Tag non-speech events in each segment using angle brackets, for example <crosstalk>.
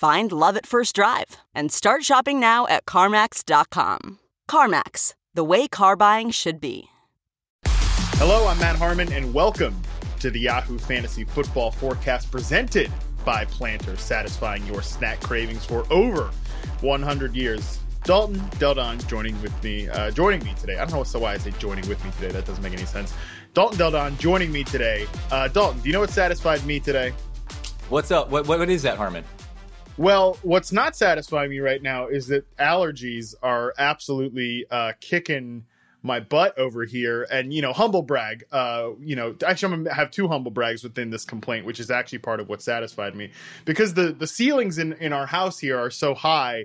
Find love at first drive and start shopping now at CarMax.com. CarMax, the way car buying should be. Hello, I'm Matt Harmon, and welcome to the Yahoo Fantasy Football Forecast presented by Planter, satisfying your snack cravings for over 100 years. Dalton Del Don joining with me, uh, joining me today. I don't know so why I say joining with me today. That doesn't make any sense. Dalton Del Don joining me today. Uh, Dalton, do you know what satisfied me today? What's up? What, what is that, Harmon? Well, what's not satisfying me right now is that allergies are absolutely uh, kicking my butt over here. And you know, humble brag. Uh, you know, actually, I'm gonna have two humble brags within this complaint, which is actually part of what satisfied me because the the ceilings in in our house here are so high.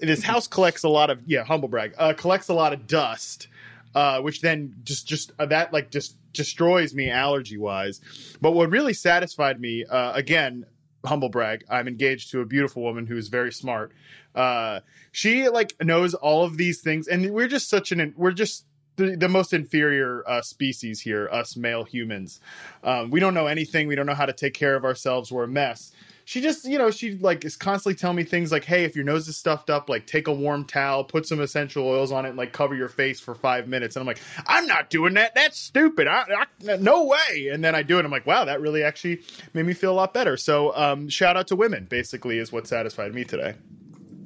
This house collects a lot of yeah, humble brag. Uh, collects a lot of dust. Uh, which then just just uh, that like just destroys me allergy wise. But what really satisfied me, uh, again, humble brag, I'm engaged to a beautiful woman who is very smart. Uh, she like knows all of these things, and we're just such an we're just the, the most inferior uh, species here, us male humans. Um, we don't know anything. We don't know how to take care of ourselves. We're a mess she just you know she like is constantly telling me things like hey if your nose is stuffed up like take a warm towel put some essential oils on it and like cover your face for five minutes and i'm like i'm not doing that that's stupid I, I, no way and then i do it i'm like wow that really actually made me feel a lot better so um, shout out to women basically is what satisfied me today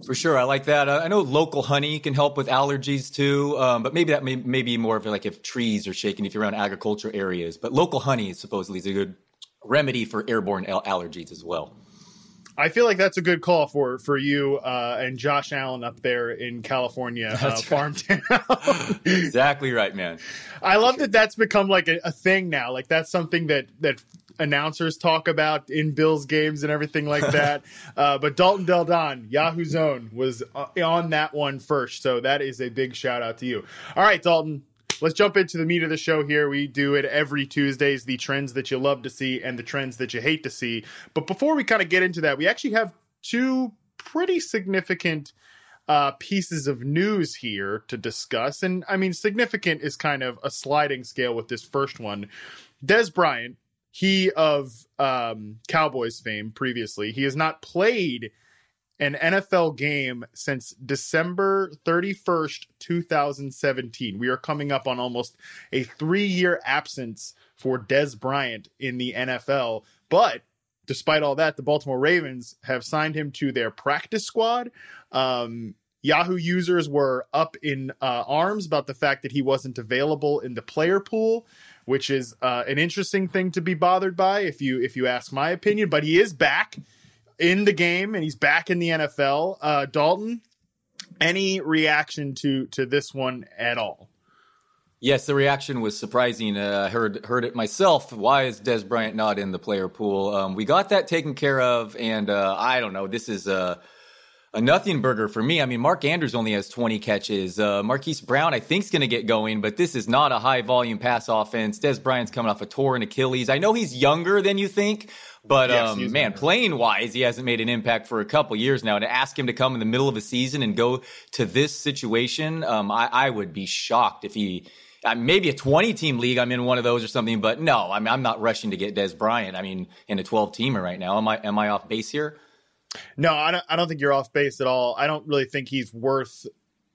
for sure, I like that. I know local honey can help with allergies too, um, but maybe that may, may be more of like if trees are shaking if you're around agriculture areas. But local honey is supposedly is a good remedy for airborne allergies as well. I feel like that's a good call for for you uh, and Josh Allen up there in California, uh, farm town. <laughs> exactly right, man. I love that that's become like a, a, thing now. Like that's something that that announcers talk about in Bills games and everything like <laughs> that. uh, but Dalton Del Don, Yahoo Zone, was uh, on that one first, so that is a big shout out to you. All right, Dalton let's jump into the meat of the show here. We do it every Tuesdays, the trends that you love to see and the trends that you hate to see. But before we kind of get into that, we actually have two pretty significant uh, pieces of news here to discuss. And I mean, significant is kind of a sliding scale with this first one. Dez Bryant, he of um, Cowboys fame previously, he has not played an NFL game since December 31st, 2017. We are coming up on almost a three year absence for Dez Bryant in the NFL. But despite all that, the Baltimore Ravens have signed him to their practice squad. Um, Yahoo users were up in uh, arms about the fact that he wasn't available in the player pool, which is uh, an interesting thing to be bothered by, if you if you ask my opinion. But he is back in the game and he's back in the NFL. Uh, Dalton, any reaction to to this one at all? Yes, the reaction was surprising. Uh, I heard heard it myself. Why is Dez Bryant not in the player pool? Um, we got that taken care of, and uh, I don't know. This is a a nothing burger for me. I mean, Mark Andrews only has 20 catches. Uh, Marquise Brown, I think, is going to get going, but this is not a high volume pass offense. Dez Bryant's coming off a torn Achilles. I know he's younger than you think, but yes, um, man, playing wise, he hasn't made an impact for a couple years now. To ask him to come in the middle of a season and go to this situation, um, I, I, would be shocked if he. Uh, maybe a 20 team league, I'm in one of those or something, but no, I mean, I'm not rushing to get Dez Bryant. I mean, in a 12 teamer right now. Am I, am I off base here? No, I don't, I don't think you're off base at all. I don't really think he's worth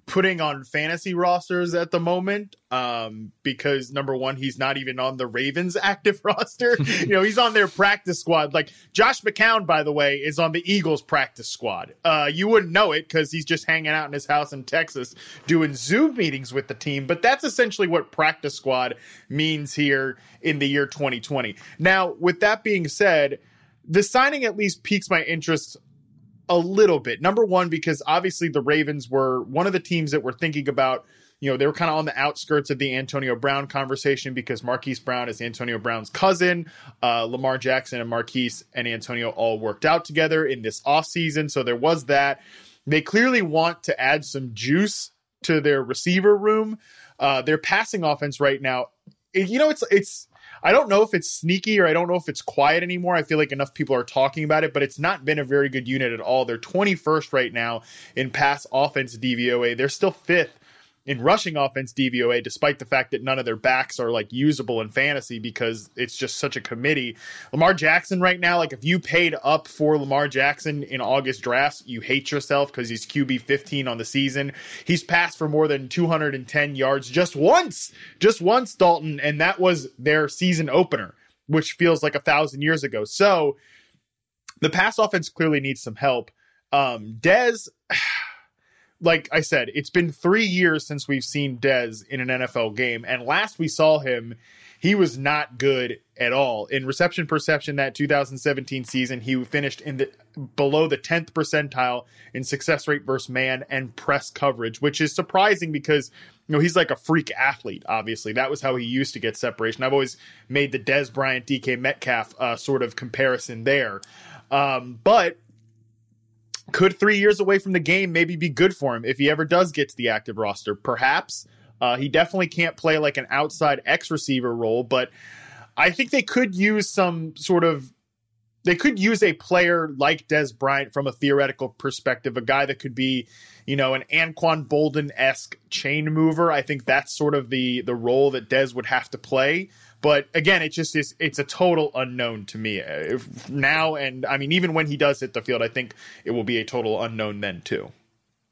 putting on fantasy rosters at the moment um, because number one he's not even on the ravens <laughs> active roster. <laughs> You know he's on their practice squad. Like josh mccown by the way is on the eagles practice squad. Uh, you wouldn't know it because he's just hanging out in his house in texas doing zoom meetings with the team but that's essentially what practice squad means here in the year 2020 now with that being said the signing at least piques my interest a little bit. Number one, because obviously the Ravens were one of the teams that were thinking about, you know, they were kind of on the outskirts of the Antonio Brown conversation because Marquise Brown is Antonio Brown's cousin. Uh, Lamar Jackson and Marquise and Antonio all worked out together in this offseason. So there was that. They clearly want to add some juice to their receiver room. Uh, their passing offense right now, you know, it's it's I don't know if it's sneaky or I don't know if it's quiet anymore. I feel like enough people are talking about it, but it's not been a very good unit at all. They're 21st right now in pass offense DVOA. They're still fifth in rushing offense DVOA, despite the fact that none of their backs are like usable in fantasy because it's just such a committee. Lamar Jackson right now, like if you paid up for Lamar Jackson in August drafts, you hate yourself because he's QB 15 on the season. He's passed for more than 210 yards just once, just once, Dalton, and that was their season opener, which feels like a thousand years ago. So the pass offense clearly needs some help. Um, Dez like I said, it's been three years since we've seen Dez in an NFL game, and last we saw him, he was not good at all in reception perception. That 2017 season, he finished in the below the 10th percentile in success rate versus man and press coverage, which is surprising because you know he's like a freak athlete. Obviously, that was how he used to get separation. I've always made the Dez Bryant, DK Metcalf uh, sort of comparison there, um, but could three years away from the game maybe be good for him if he ever does get to the active roster? Perhaps. Uh, he definitely can't play like an outside X receiver role, but I think they could use some sort of. They could use a player like Dez Bryant from a theoretical perspective, a guy that could be, you know, an Anquan Boldin esque chain mover. I think that's sort of the the role that Dez would have to play. But again, it just is. It's a total unknown to me uh, now, and I mean, even when he does hit the field, I think it will be a total unknown then too.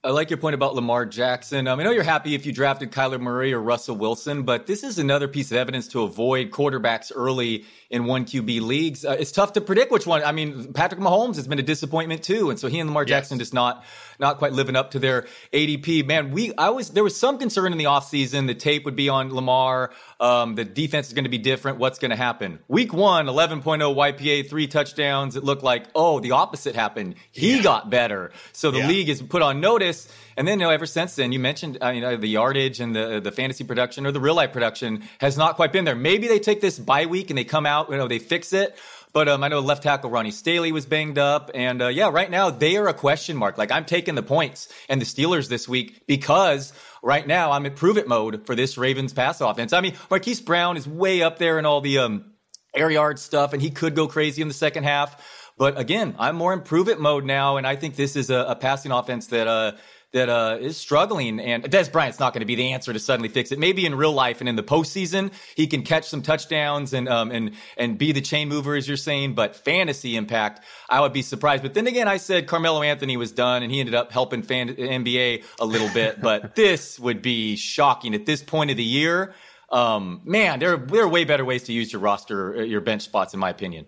I like your point about Lamar Jackson. Um, I know you're happy if you drafted Kyler Murray or Russell Wilson, but this is another piece of evidence to avoid quarterbacks early in one QB leagues. Uh, it's tough to predict which one. I mean, Patrick Mahomes has been a disappointment too, and so he and Lamar yes. Jackson just not not quite living up to their ADP. Man, we I was there was some concern in the offseason. The tape would be on Lamar. Um, the defense is going to be different. What's going to happen? Week one, 11.0 YPA, three touchdowns. It looked like, oh, the opposite happened. He yeah. got better. So the yeah. league is put on notice. And then, you know, ever since then, you mentioned uh, you know, the yardage and the the fantasy production or the real life production has not quite been there. Maybe they take this bye week and they come out, you know, they fix it. But um, I know left tackle Ronnie Stanley was banged up, and uh, yeah, right now they are a question mark. Like I'm taking the points and the Steelers this week because right now I'm in prove it mode for this Ravens pass offense. I mean, Marquise Brown is way up there in all the um, air yard stuff, and he could go crazy in the second half. But again, I'm more in prove it mode now, and I think this is a, a passing offense that uh, that uh, is struggling. And Dez Bryant's not going to be the answer to suddenly fix it. Maybe in real life and in the postseason, he can catch some touchdowns and um, and and be the chain mover, as you're saying. But fantasy impact, I would be surprised. But then again, I said Carmelo Anthony was done, and he ended up helping fan- NBA a little bit. <laughs> But this would be shocking at this point of the year. Um, man, there there are way better ways to use your roster, uh, your bench spots, in my opinion.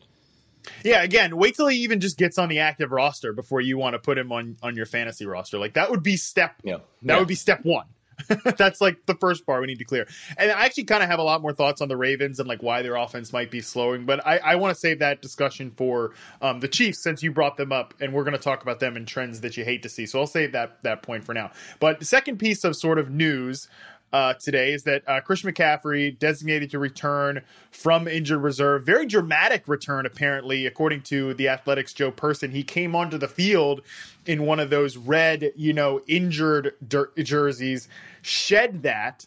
Yeah, again, wait till he even just gets on the active roster before you want to put him on on your fantasy roster. Like that would be step. Yeah, that yeah. would be step one. <laughs> That's like the first part we need to clear. And I actually kind of have a lot more thoughts on the Ravens and like why their offense might be slowing, but I, I want to save that discussion for um, the Chiefs since you brought them up, and we're going to talk about them and trends that you hate to see. So I'll save that that point for now. But the second piece of sort of news uh, today is that uh, Christian McCaffrey designated to return from injured reserve. Very dramatic return, apparently, according to the Athletics Joe Person. He came onto the field in one of those red, you know, injured jerseys, shed that,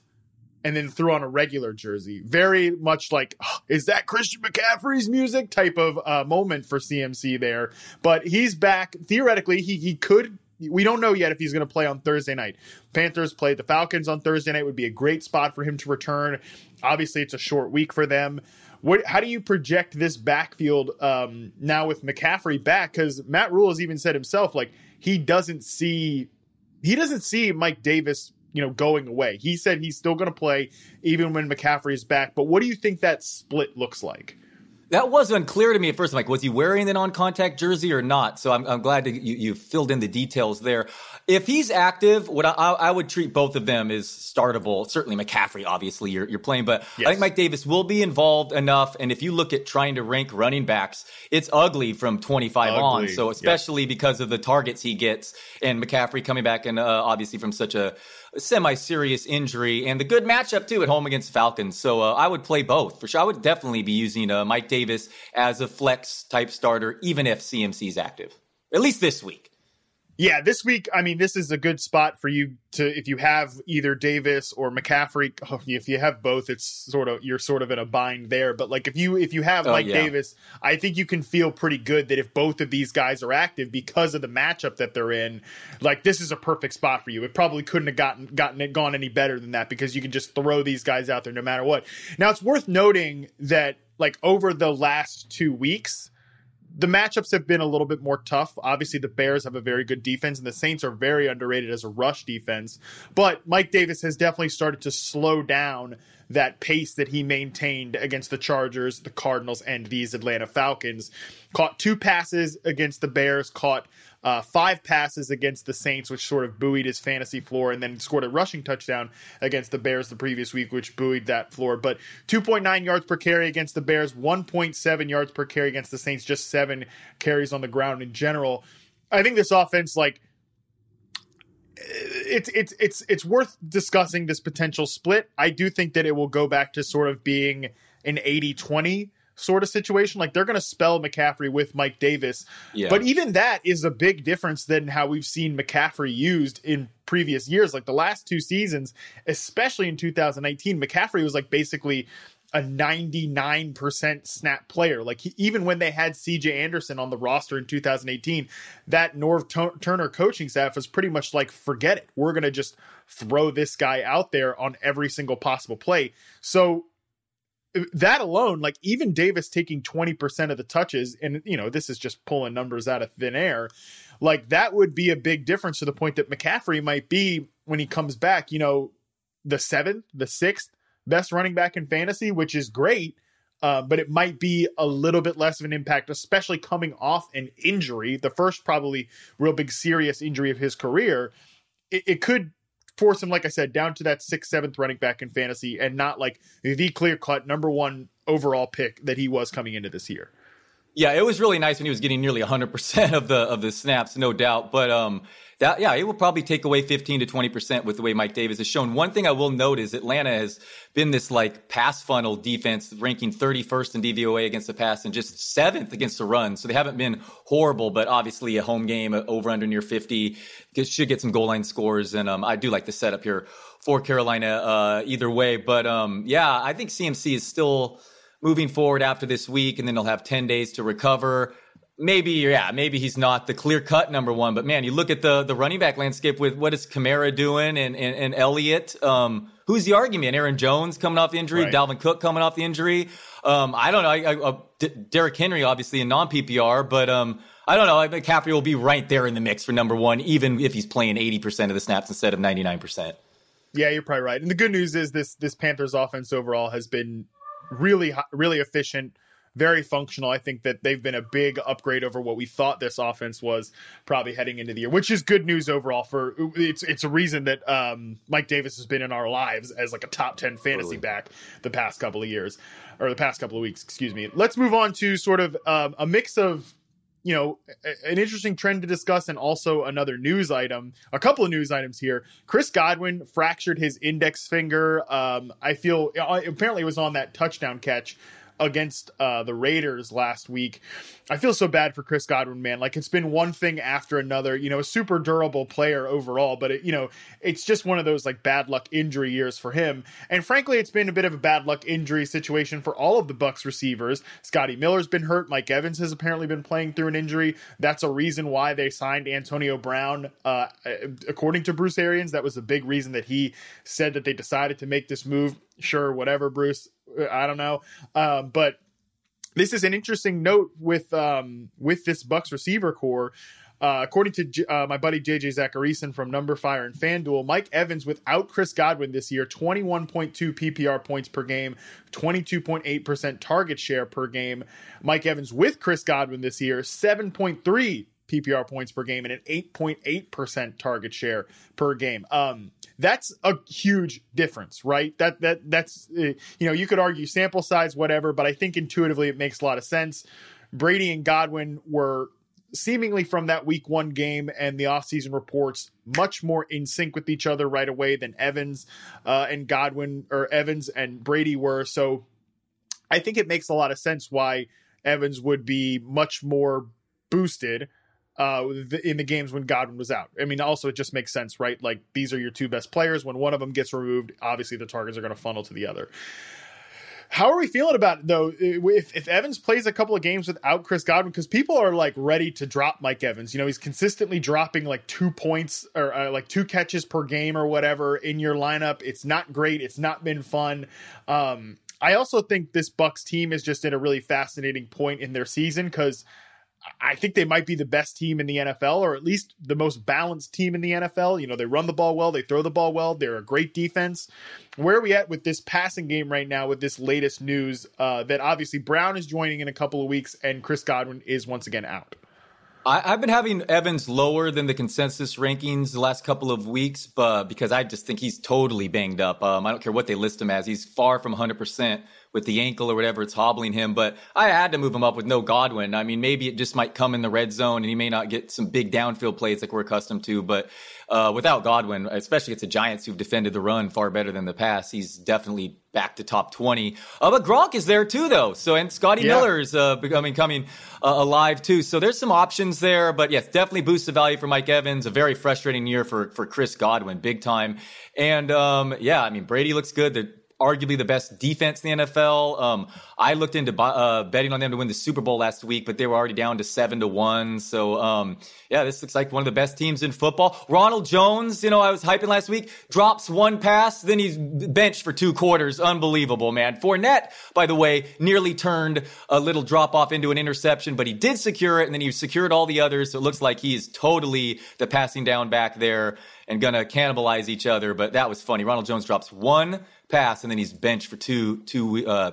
and then threw on a regular jersey. Very much like, oh, is that Christian McCaffrey's music type of uh, moment for CMC there. But he's back. Theoretically, he he could we don't know yet if he's going to play on Thursday night. Panthers play the Falcons on Thursday night would be a great spot for him to return. Obviously, it's a short week for them. What, how do you project this backfield um, now with McCaffrey back? Because Matt Rhule has even said himself, like he doesn't see he doesn't see Mike Davis, you know, going away. He said he's still going to play even when McCaffrey is back. But what do you think that split looks like? That was unclear to me at first. I'm like, was he wearing the non-contact jersey or not? So I'm, I'm glad that you, you filled in the details there. If he's active, what I, I, would treat both of them as startable. Certainly McCaffrey, obviously you're, you're playing, but yes. I think Mike Davis will be involved enough. And if you look at trying to rank running backs, it's ugly from 25 ugly. on. So especially yep. because of the targets he gets and McCaffrey coming back and uh, obviously from such a semi-serious injury and the good matchup too at home against Falcons. So uh, I would play both for sure. I would definitely be using uh, Mike Davis as a flex type starter, even if CMC is active, at least this week. Yeah, this week, I mean, this is a good spot for you to if you have either Davis or McCaffrey. <laughs> Oh, if you have both, it's sort of you're sort of in a bind there. But like if you if you have oh, Mike yeah. Davis, I think you can feel pretty good that if both of these guys are active because of the matchup that they're in, like this is a perfect spot for you. It probably couldn't have gotten gotten it gone any better than that because you can just throw these guys out there no matter what. Now it's worth noting that like over the last two weeks the matchups have been a little bit more tough. Obviously, the Bears have a very good defense, and the Saints are very underrated as a rush defense. But Mike Davis has definitely started to slow down that pace that he maintained against the Chargers, the Cardinals, and these Atlanta Falcons. Caught two passes against the Bears, caught uh, five passes against the Saints, which sort of buoyed his fantasy floor, and then scored a rushing touchdown against the Bears the previous week, which buoyed that floor. But 2.9 yards per carry against the Bears, 1.7 yards per carry against the Saints, just seven carries on the ground in general. I think this offense, like, it's it's it's it's worth discussing this potential split. I do think that it will go back to sort of being an 80-20 sort of situation. Like they're going to spell McCaffrey with Mike Davis. Yeah. But even that is a big difference than how we've seen McCaffrey used in previous years. Like the last two seasons, especially in 2019, McCaffrey was like basically a 99% snap player. Like he, even when they had CJ Anderson on the roster in 2018, that Norv T- Turner coaching staff was pretty much like, forget it. We're going to just throw this guy out there on every single possible play. So uh, that alone, like even Davis taking 20% of the touches, and you know, this is just pulling numbers out of thin air, like that would be a big difference to the point that McCaffrey might be when he comes back, you know, the seventh, the sixth best running back in fantasy, which is great. Uh, but it might be a little bit less of an impact, especially coming off an injury, the first probably real big serious injury of his career. It, it could force him, like I said, down to that sixth, seventh running back in fantasy and not like the clear cut number one overall pick that he was coming into this year. Yeah, it was really nice when he was getting nearly 100% of the of the snaps, no doubt. But um that yeah, it will probably take away 15 to 20% with the way Mike Davis has shown. One thing I will note is Atlanta has been this like pass funnel defense, ranking 31st in DVOA against the pass and just seventh against the run. So they haven't been horrible, but obviously a home game over under near 50 should get some goal line scores. And um, I do like the setup here for Carolina uh, either way. But um, yeah, I think CMC is still moving forward after this week, and then they'll have 10 days to recover maybe yeah, maybe he's not the clear cut number one, but man, you look at the the running back landscape with what is Kamara doing and and, and Elliott. Um, who's the argument? Aaron Jones coming off the injury, right. Dalvin Cook coming off the injury. Um, I don't know. I, I, uh, D- Derrick Henry obviously in non PPR, but um, I don't know. I think McCaffrey will be right there in the mix for number one, even if he's playing eighty percent of the snaps instead of ninety nine percent. Yeah, you're probably right. And the good news is this this Panthers offense overall has been really really efficient very functional. I think that they've been a big upgrade over what we thought this offense was probably heading into the year, which is good news overall. For it's it's a reason that um, Mike Davis has been in our lives as like a top ten fantasy totally. back the past couple of years or the past couple of weeks. Excuse me. Let's move on to sort of um, a mix of you know, an interesting trend to discuss and also another news item, a couple of news items here. Chris Godwin fractured his index finger. Um, I feel uh, apparently it was on that touchdown catch against uh, the Raiders last week. I feel so bad for Chris Godwin, man. Like it's been one thing after another. You know, a super durable player overall, but it, you know, it's just one of those like bad luck injury years for him. And frankly, it's been a bit of a bad luck injury situation for all of the Bucs receivers. Scotty Miller's been hurt. Mike Evans has apparently been playing through an injury. That's a reason why they signed Antonio Brown. Uh, according to Bruce Arians, that was a big reason that he said that they decided to make this move. Sure, whatever, Bruce. I don't know. Um, but this is an interesting note with um, with this Bucs receiver corps. Uh, according to uh, my buddy JJ Zachariason from numberFire and FanDuel, Mike Evans without Chris Godwin this year, 21.2 PPR points per game, 22.8% target share per game. Mike Evans with Chris Godwin this year, 7.3 PPR points per game and an 8.8% target share per game. Um, that's a huge difference, right? That that that's uh, you know, you could argue sample size whatever, but I think intuitively it makes a lot of sense. Brady and Godwin were seemingly from that week 1 game and the offseason reports much more in sync with each other right away than Evans uh, and Godwin or Evans and Brady were. So I think it makes a lot of sense why Evans would be much more boosted uh, in the games when Godwin was out. I mean, also it just makes sense, right? Like these are your two best players. When one of them gets removed, obviously the targets are going to funnel to the other. How are we feeling about it though? If, if Evans plays a couple of games without Chris Godwin, because people are like ready to drop Mike Evans. You know, he's consistently dropping like two points or uh, like two catches per game or whatever in your lineup. It's not great. It's not been fun. Um, I also think this Bucs team is just at a really fascinating point in their season because I think they might be the best team in the NFL, or at least the most balanced team in the NFL. You know, they run the ball well, they throw the ball well, they're a great defense. Where are we at with this passing game right now with this latest news uh, that obviously Brown is joining in a couple of weeks and Chris Godwin is once again out? I, have been having Evans lower than the consensus rankings the last couple of weeks, but because I just think he's totally banged up. Um, I don't care what they list him as; he's far from 100 percent with the ankle or whatever it's hobbling him. But I had to move him up with no Godwin. I mean, maybe it just might come in the red zone and he may not get some big downfield plays like we're accustomed to. But uh, without Godwin, especially it's the Giants who've defended the run far better than the pass, he's definitely back to top 20. Uh, but Gronk is there too, though. So, and Scotty yeah. is uh, becoming coming uh, alive too. So there's some options there. But yes, definitely boosts the value for Mike Evans. A very frustrating year for, for Chris Godwin, big time. And um, yeah, I mean, Brady looks good. The arguably the best defense in the NFL. Um, I looked into uh, betting on them to win the Super Bowl last week, but they were already down to seven to one. So, um, yeah, this looks like one of the best teams in football. Ronald Jones, you know, I was hyping last week, drops one pass, then he's benched for two quarters. Unbelievable, man. Fournette, by the way, nearly turned a little drop off into an interception, but he did secure it, and then he secured all the others. So it looks like he's totally the passing down back there and gonna cannibalize each other. But that was funny. Ronald Jones drops one pass, and then he's benched for two two uh,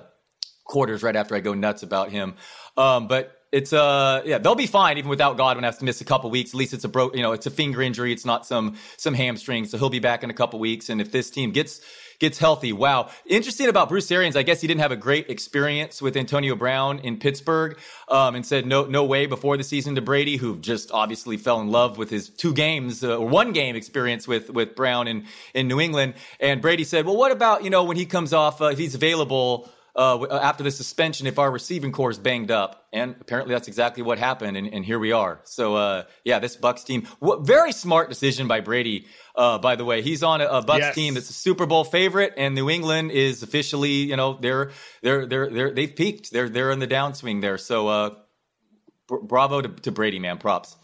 quarters right after I go nuts about him. Um, but it's uh yeah they'll be fine even without Godwin has to miss a couple weeks. At least it's a bro you know it's a finger injury. It's not some some hamstring, so he'll be back in a couple weeks. And if this team gets gets healthy. Wow. Interesting about Bruce Arians. I guess he didn't have a great experience with Antonio Brown in Pittsburgh um, and said no, no way before the season to Brady, who just obviously fell in love with his two games uh, or one game experience with, with Brown in, in New England. And Brady said, well, what about, you know, when he comes off, uh, if he's available, uh, uh, after the suspension if our receiving corps is banged up. And apparently that's exactly what happened. And, and here we are. So, uh, yeah, this Bucs team, very smart decision by Brady. Uh, by the way, he's on a, a Bucs yes. team that's a Super Bowl favorite, and New England is officially, you know, they're they're they're they're they've peaked. They're they're in the downswing there. So, uh, bravo to, to Brady, man. Props.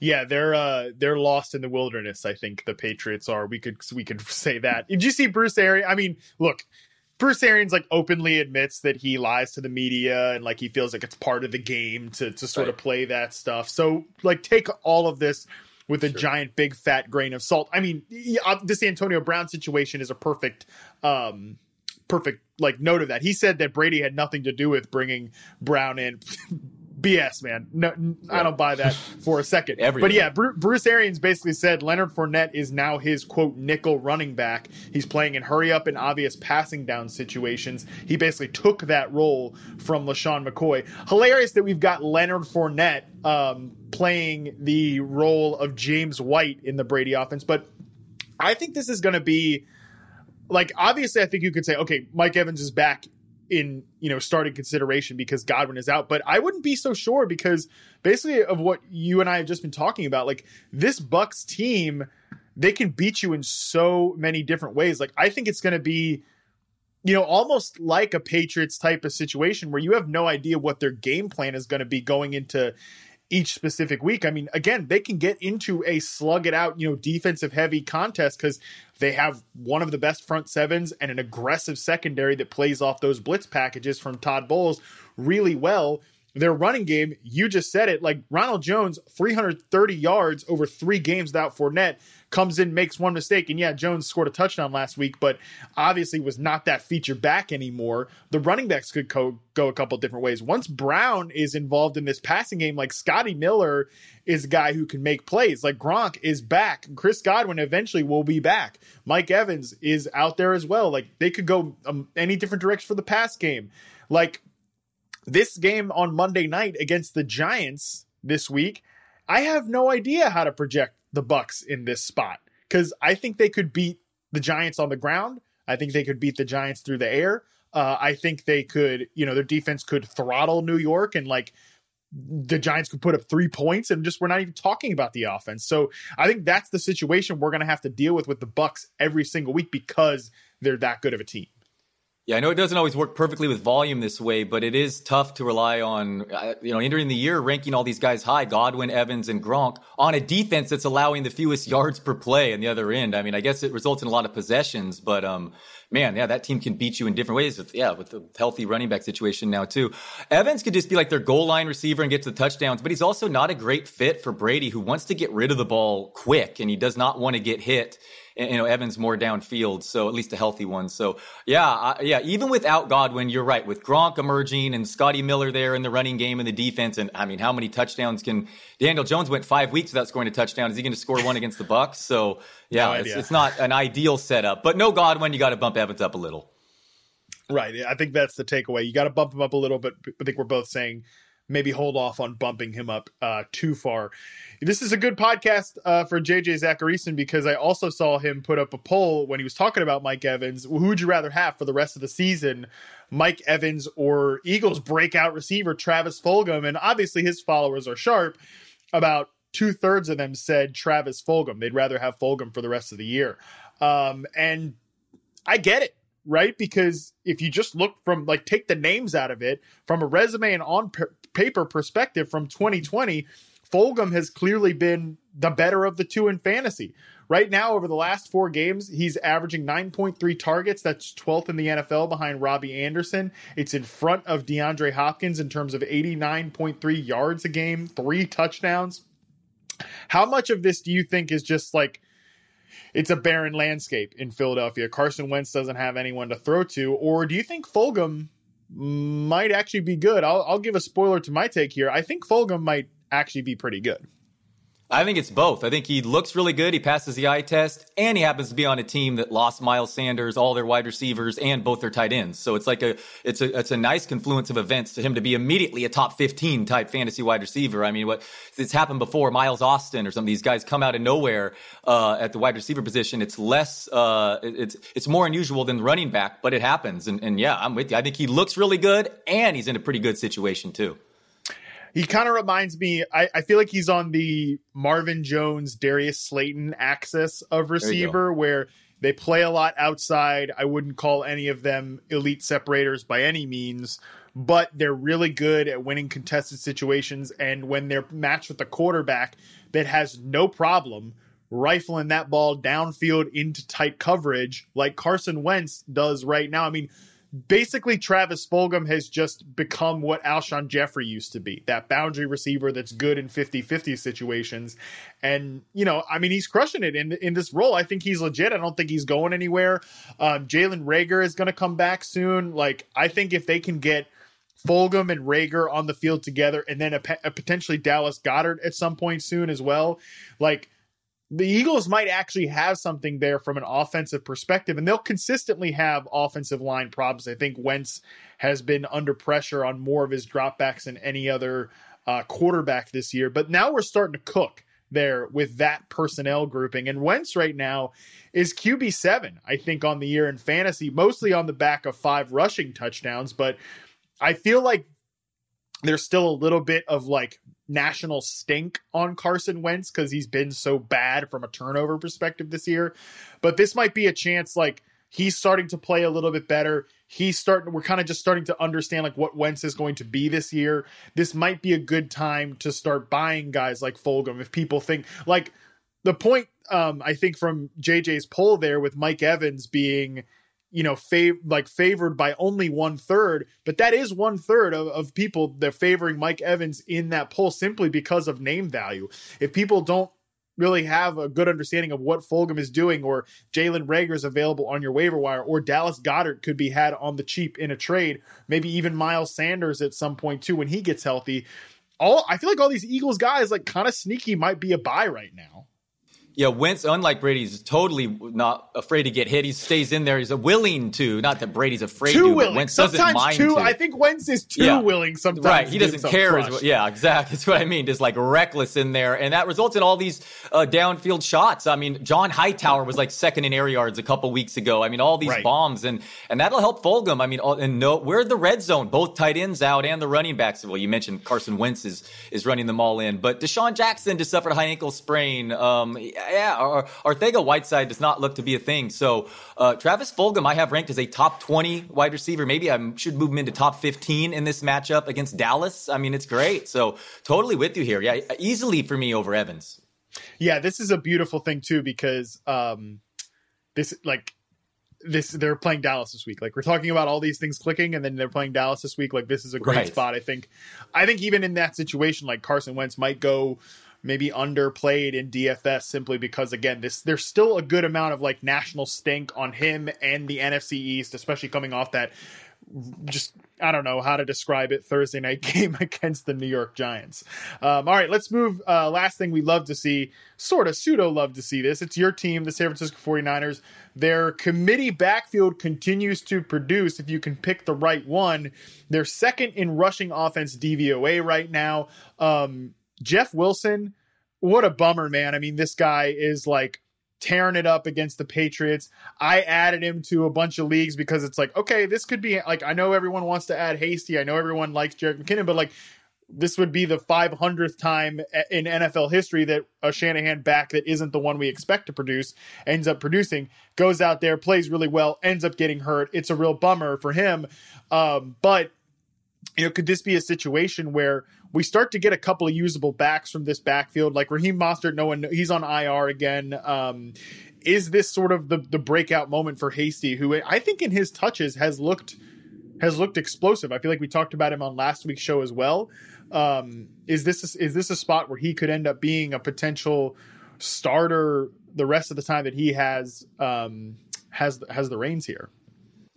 Yeah, they're uh they're lost in the wilderness. I think the Patriots are. We could we could <laughs> say that. Did you see Bruce Arians? I mean, look, Bruce Arians like openly admits that he lies to the media and like he feels like it's part of the game to to sort right. of play that stuff. So like take all of this with a sure. giant big fat grain of salt. I mean, this Antonio Brown situation is a perfect um perfect like note of that. He said that Brady had nothing to do with bringing Brown in. <laughs> BS, man. No, yeah. I don't buy that for a second. <laughs> but yeah, Bruce Arians basically said Leonard Fournette is now his quote nickel running back. He's playing in hurry up and obvious passing down situations. He basically took that role from LeSean McCoy. Hilarious that we've got Leonard Fournette um, playing the role of James White in the Brady offense, but I think this is going to be like obviously I think you could say okay, Mike Evans is back in you know starting consideration because Godwin is out. But I wouldn't be so sure because basically of what you and I have just been talking about, like this Bucs team, they can beat you in so many different ways. Like I think it's going to be you know almost like a Patriots type of situation where you have no idea what their game plan is going to be going into each specific week. I mean, again, they can get into a slug it out, you know, defensive heavy contest because they have one of the best front sevens and an aggressive secondary that plays off those blitz packages from Todd Bowles really well. Their running game, you just said it, like Ronald Jones, 330 yards over three games without Fournette, comes in, makes one mistake. And yeah, Jones scored a touchdown last week, but obviously was not that feature back anymore. The running backs could go, go a couple different ways. Once Brown is involved in this passing game, like Scotty Miller is a guy who can make plays. Like Gronk is back. Chris Godwin eventually will be back. Mike Evans is out there as well. Like they could go um, any different direction for the pass game. Like this game on Monday night against the Giants this week, I have no idea how to project the Bucs in this spot because I think they could beat the Giants on the ground. I think they could beat the Giants through the air. Uh, I think they could, you know, their defense could throttle New York and like the Giants could put up three points and just we're not even talking about the offense. So I think that's the situation we're going to have to deal with with the Bucs every single week because they're that good of a team. Yeah, I know it doesn't always work perfectly with volume this way, but it is tough to rely on, uh, you know, entering the year ranking all these guys high, Godwin, Evans, and Gronk, on a defense that's allowing the fewest yards per play on the other end. I mean, I guess it results in a lot of possessions, but um, man, yeah, that team can beat you in different ways. With, yeah, with the healthy running back situation now too. Evans could just be like their goal line receiver and get to the touchdowns, but he's also not a great fit for Brady, who wants to get rid of the ball quick and he does not want to get hit you know Evans more downfield, so at least a healthy one. So yeah, I, yeah. Even without Godwin, you're right. With Gronk emerging and Scotty Miller there in the running game and the defense, and I mean, how many touchdowns can Daniel Jones went five weeks without scoring a touchdown? Is he going to score one against the Bucks? So <laughs> yeah, no it's, it's not an ideal setup. But no Godwin, you got to bump Evans up a little. Right. I think that's the takeaway. You got to bump him up a little, but I think we're both saying maybe hold off on bumping him up uh, too far. This is a good podcast uh, for JJ Zachariason because I also saw him put up a poll when he was talking about Mike Evans. Who would you rather have for the rest of the season, Mike Evans or Eagles breakout receiver Travis Fulgham? And obviously his followers are sharp. About two thirds of them said Travis Fulgham. They'd rather have Fulgham for the rest of the year. Um, and I get it right? Because if you just look from like take the names out of it from a resume and on p- paper perspective from 2020, Fulgham has clearly been the better of the two in fantasy. Right now, over the last four games, he's averaging 9.3 targets. That's 12th in the NFL behind Robbie Anderson. It's in front of DeAndre Hopkins in terms of 89.3 yards a game, three touchdowns. How much of this do you think is just like it's a barren landscape in Philadelphia. Carson Wentz doesn't have anyone to throw to, or do you think Fulgham might actually be good? I'll, I'll give a spoiler to my take here. I think Fulgham might actually be pretty good. I think it's both. I think he looks really good. He passes the eye test, and he happens to be on a team that lost Miles Sanders, all their wide receivers, and both their tight ends. So it's like a it's a it's a nice confluence of events to him to be immediately a top fifteen type fantasy wide receiver. I mean, what it's happened before. Miles Austin or some of these guys come out of nowhere uh, at the wide receiver position. It's less uh, it's it's more unusual than running back, but it happens. And, and yeah, I'm with you. I think he looks really good, and he's in a pretty good situation too. He kind of reminds me. I, I, feel like he's on the Marvin Jones, Darius Slayton axis of receiver, where they play a lot outside. I wouldn't call any of them elite separators by any means, but they're really good at winning contested situations. And when they're matched with a quarterback that has no problem rifling that ball downfield into tight coverage, like Carson Wentz does right now. I mean, basically Travis Fulgham has just become what Alshon Jeffery used to be that boundary receiver that's good in 50 50 situations. And, you know, I mean, he's crushing it in, in this role. I think he's legit. I don't think he's going anywhere. Um, Jalen Reagor is going to come back soon. Like, I think if they can get Fulgham and Rager on the field together and then a, a potentially Dallas Goedert at some point soon as well, like, the Eagles might actually have something there from an offensive perspective, and they'll consistently have offensive line problems. I think Wentz has been under pressure on more of his dropbacks than any other uh, quarterback this year, but now we're starting to cook there with that personnel grouping. And Wentz right now is QB seven, I think, on the year in fantasy, mostly on the back of five rushing touchdowns. But I feel like there's still a little bit of like national stink on Carson Wentz because he's been so bad from a turnover perspective this year. But this might be a chance like he's starting to play a little bit better. He's starting we're kind of just starting to understand like what Wentz is going to be this year. This might be a good time to start buying guys like Fulgham if people think like the point um I think from JJ's poll there with Mike Evans being you know, fav- like favored by only one third, but that is one third of, of people that favoring Mike Evans in that poll simply because of name value. If people don't really have a good understanding of what Fulgham is doing, or Jalen Reagor is available on your waiver wire, or Dallas Goedert could be had on the cheap in a trade, maybe even Miles Sanders at some point too when he gets healthy. All I feel like all these Eagles guys like kind of sneaky might be a buy right now. Yeah, Wentz, unlike Brady, is totally not afraid to get hit. He stays in there. He's willing to. Not that Brady's afraid too to, willing. Wentz sometimes doesn't mind too. to. I think Wentz is too Yeah. willing. Sometimes, Right, he doesn't care. Is yeah, exactly. <laughs> That's what I mean. Just like reckless in there, and that results in all these uh, downfield shots. I mean, John Hightower was like second in air yards a couple weeks ago. I mean, all these Right. bombs, and and that'll help Fulgham. I mean, all, and no, we're the red zone. Both tight ends out and the running backs. Well, you mentioned Carson Wentz is is running them all in, but DeSean Jackson just suffered a high ankle sprain. Um, yeah, Ar- Arcega-Whiteside does not look to be a thing. So uh, Travis Fulgham, I have ranked as a top twenty wide receiver. Maybe I should move him into top fifteen in this matchup against Dallas. I mean, it's great. So totally with you here. Yeah, easily for me over Evans. Yeah, this is a beautiful thing too because um this like this they're playing Dallas this week. Like we're talking about all these things clicking and then they're playing Dallas this week. Like this is a great Right. spot, I think. I think even in that situation like Carson Wentz might go maybe underplayed in DFS simply because again, this there's still a good amount of like national stink on him and the NFC East, especially coming off that just I don't know how to describe it Thursday night <laughs> game against the New York Giants. Um, all right, let's move. Uh, last thing we love to see, sort of pseudo love to see this. It's your team, the San Francisco 49ers. Their committee backfield continues to produce if you can pick the right one. They're second in rushing offense DVOA right now. Um, Jeff Wilson, what a bummer, man. I mean, this guy is like tearing it up against the Patriots. I added him to a bunch of leagues because it's like, okay, this could be like I know everyone wants to add Hasty. I know everyone likes Jerick McKinnon, but like this would be the 500th time in NFL history that a Shanahan back that isn't the one we expect to produce ends up producing, goes out there, plays really well, ends up getting hurt. It's a real bummer for him. Um, but you know, could this be a situation where we start to get a couple of usable backs from this backfield, like Raheem Mostert? No one, he's on IR again. Um, is this sort of the the breakout moment for Hasty, who I think in his touches has looked has looked explosive? I feel like we talked about him on last week's show as well. Um, is this is this a spot where he could end up being a potential starter the rest of the time that he has um, has has the reins here?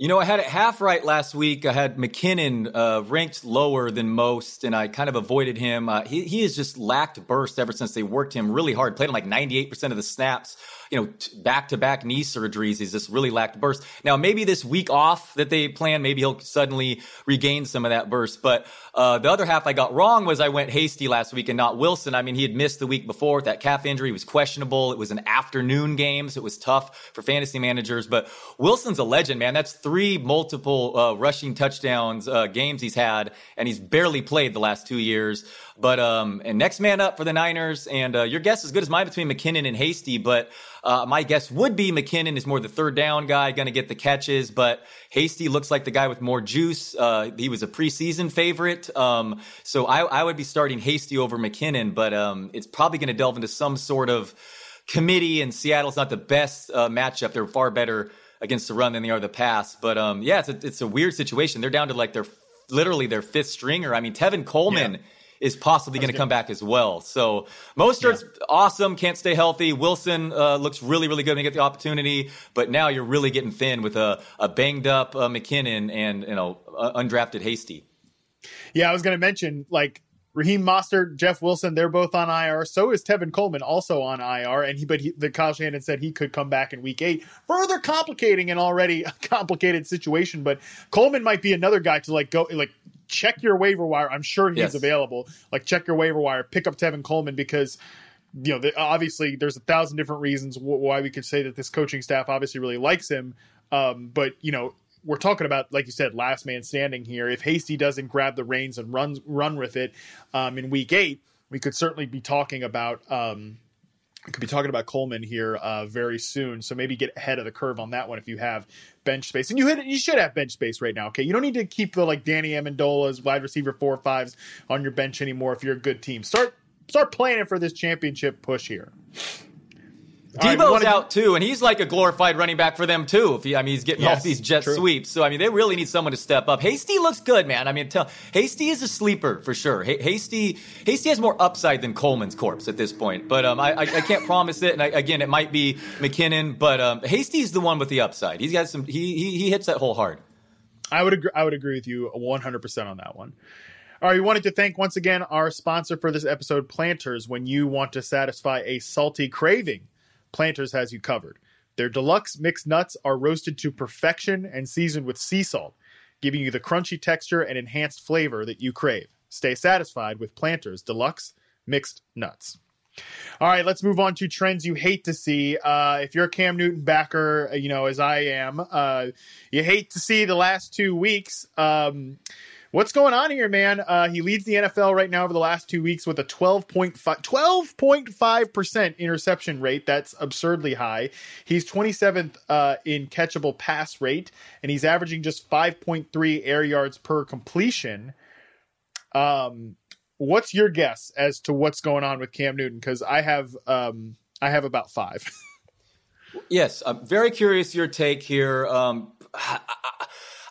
You know, I had it half right last week. I had McKinnon uh, ranked lower than most, and I kind of avoided him. Uh, he, he has just lacked burst ever since they worked him really hard. Played him like 98% of the snaps. You know, back to back knee surgeries. He's just really lacked burst. Now, maybe this week off that they plan, maybe he'll suddenly regain some of that burst. But uh, the other half I got wrong was I went hasty last week and not Wilson. I mean, he had missed the week before with that calf injury. He was questionable. It was an afternoon game, so it was tough for fantasy managers. But Wilson's a legend, man. That's three multiple uh, rushing touchdowns uh, games he's had, and he's barely played the last two years. But um, and next man up for the Niners, and uh, your guess is as good as mine between McKinnon and Hasty. But uh, my guess would be McKinnon is more the third down guy, going to get the catches. But Hasty looks like the guy with more juice. Uh, he was a preseason favorite, um, so I, I would be starting Hasty over McKinnon. But um, it's probably going to delve into some sort of committee, and Seattle's not the best uh, matchup. They're far better against the run than they are the pass. But um, yeah, it's a, it's a weird situation. They're down to like their literally their fifth stringer. I mean, Tevin Coleman. Yeah is possibly going to come back as well. So Mostert's yeah. awesome, can't stay healthy. Wilson uh, looks really, really good when you get the opportunity, but now you're really getting thin with a, a banged up uh, McKinnon and you know uh, undrafted Hasty. Yeah, I was going to mention like Raheem Mostert, Jeff Wilson, they're both on IR. So is Tevin Coleman also on IR, and he but he, the Kyle Shanahan said he could come back in Week Eight, further complicating an already <laughs> complicated situation. But Coleman might be another guy to like go like check your waiver wire. I'm sure he's Yes. available. Like check your waiver wire, pick up Tevin Coleman because you know the, obviously there's a thousand different reasons wh- why we could say that this coaching staff obviously really likes him. Um, but you know we're talking about like you said last man standing here. If Hasty doesn't grab the reins and run run with it um, in Week Eight, we could certainly be talking about. Um, could be talking about Coleman here uh, very soon, so maybe get ahead of the curve on that one if you have bench space, and you hit, you should have bench space right now. Okay, you don't need to keep the like Danny Amendola's wide receiver four or fives on your bench anymore if you're a good team. Start start planning for this championship push here. Deebo's out too, and he's like a glorified running back for them too. If he, I mean, he's getting yes, all these jet true. sweeps, so I mean, they really need someone to step up. Hasty looks good, man. I mean, tell, Hasty is a sleeper for sure. Hasty, Hasty has more upside than Coleman's corpse at this point, but um, I, I, I, can't promise it. And I, again, it might be McKinnon, but um, Hasty's the one with the upside. He's got some. He he, he hits that hole hard. I would agree. I would agree with you 100 percent on that one. All right, we wanted to thank once again our sponsor for this episode, Planters. When you want to satisfy a salty craving, Planters has you covered. Their deluxe mixed nuts are roasted to perfection and seasoned with sea salt, giving you the crunchy texture and enhanced flavor that you crave. Stay satisfied with Planters Deluxe Mixed Nuts. All right, let's move on to trends you hate to see. Uh, if you're a Cam Newton backer, you know, as I am, uh, you hate to see the last two weeks. Um, What's going on here, man? Uh, he leads the NFL right now over the last two weeks with a 12.5, 12.5% interception rate. That's absurdly high. He's 27th uh, in catchable pass rate, and he's averaging just 5.3 air yards per completion. Um, what's your guess as to what's going on with Cam Newton? Because I have um, I have about five. <laughs> yes, I'm very curious your take here. Um, I, I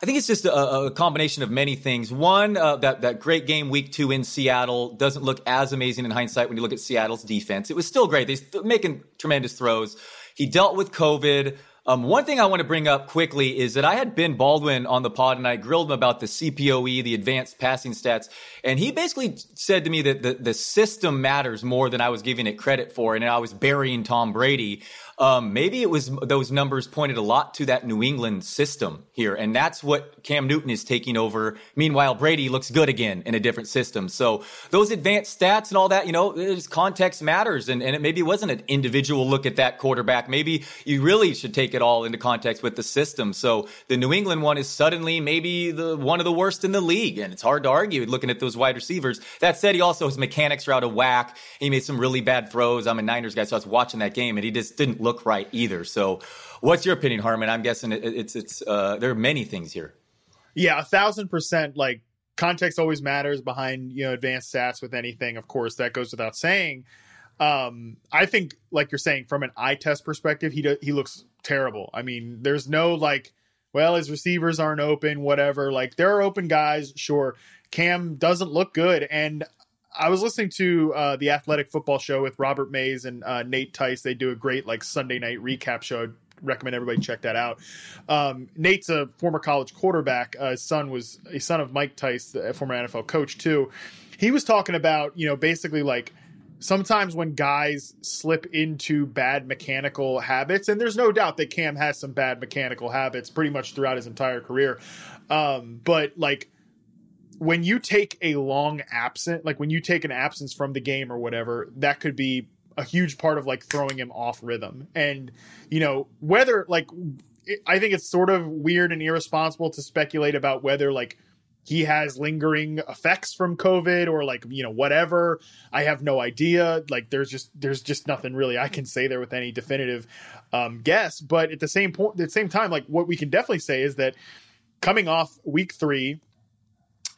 think it's just a, a combination of many things. One, uh, that that great game week two in Seattle doesn't look as amazing in hindsight when you look at Seattle's defense. It was still great; they're making tremendous throws. He dealt with COVID. Um, one thing I want to bring up quickly is that I had Ben Baldwin on the pod and I grilled him about the CPOE, the advanced passing stats. And he basically said to me that the, the system matters more than I was giving it credit for. And I was burying Tom Brady. Um, maybe it was those numbers pointed a lot to that New England system here, and that's what Cam Newton is taking over. Meanwhile, Brady looks good again in a different system. So those advanced stats and all that, you know, context matters, and, and it maybe wasn't an individual look at that quarterback. Maybe you really should take it all into context with the system. So the New England one is suddenly maybe the one of the worst in the league, and it's hard to argue looking at those wide receivers. That said, he also his mechanics are out of whack. He made some really bad throws. I'm a Niners guy, so I was watching that game, and he just didn't look look right either. So, what's your opinion, Harmon? I'm guessing it, it's it's uh, there are many things here. Yeah, a thousand percent. Like context always matters behind you know advanced stats with anything. Of course, that goes without saying. Um, I think, like you're saying, from an eye test perspective, he do, he looks terrible. I mean, there's no like, well, his receivers aren't open, whatever. Like there are open guys, sure. Cam doesn't look good, and I was listening to uh, the Athletic Football Show with Robert Mays and uh, Nate Tice. They do a great like Sunday night recap show. I'd recommend everybody check that out. Um, Nate's a former college quarterback. Uh, his son was a son of Mike Tice, the former NFL coach too. He was talking about you know basically like sometimes when guys slip into bad mechanical habits, and there's no doubt that Cam has some bad mechanical habits pretty much throughout his entire career. Um, but like when you take a long absent, like when you take an absence from the game or whatever, that could be a huge part of like throwing him off rhythm. And you know, whether like I think it's sort of weird and irresponsible to speculate about whether like he has lingering effects from covid or like you know whatever. I have no idea. Like there's just there's just nothing really i can say there with any definitive um guess. But at the same point at the same time like what we can definitely say is that coming off week 3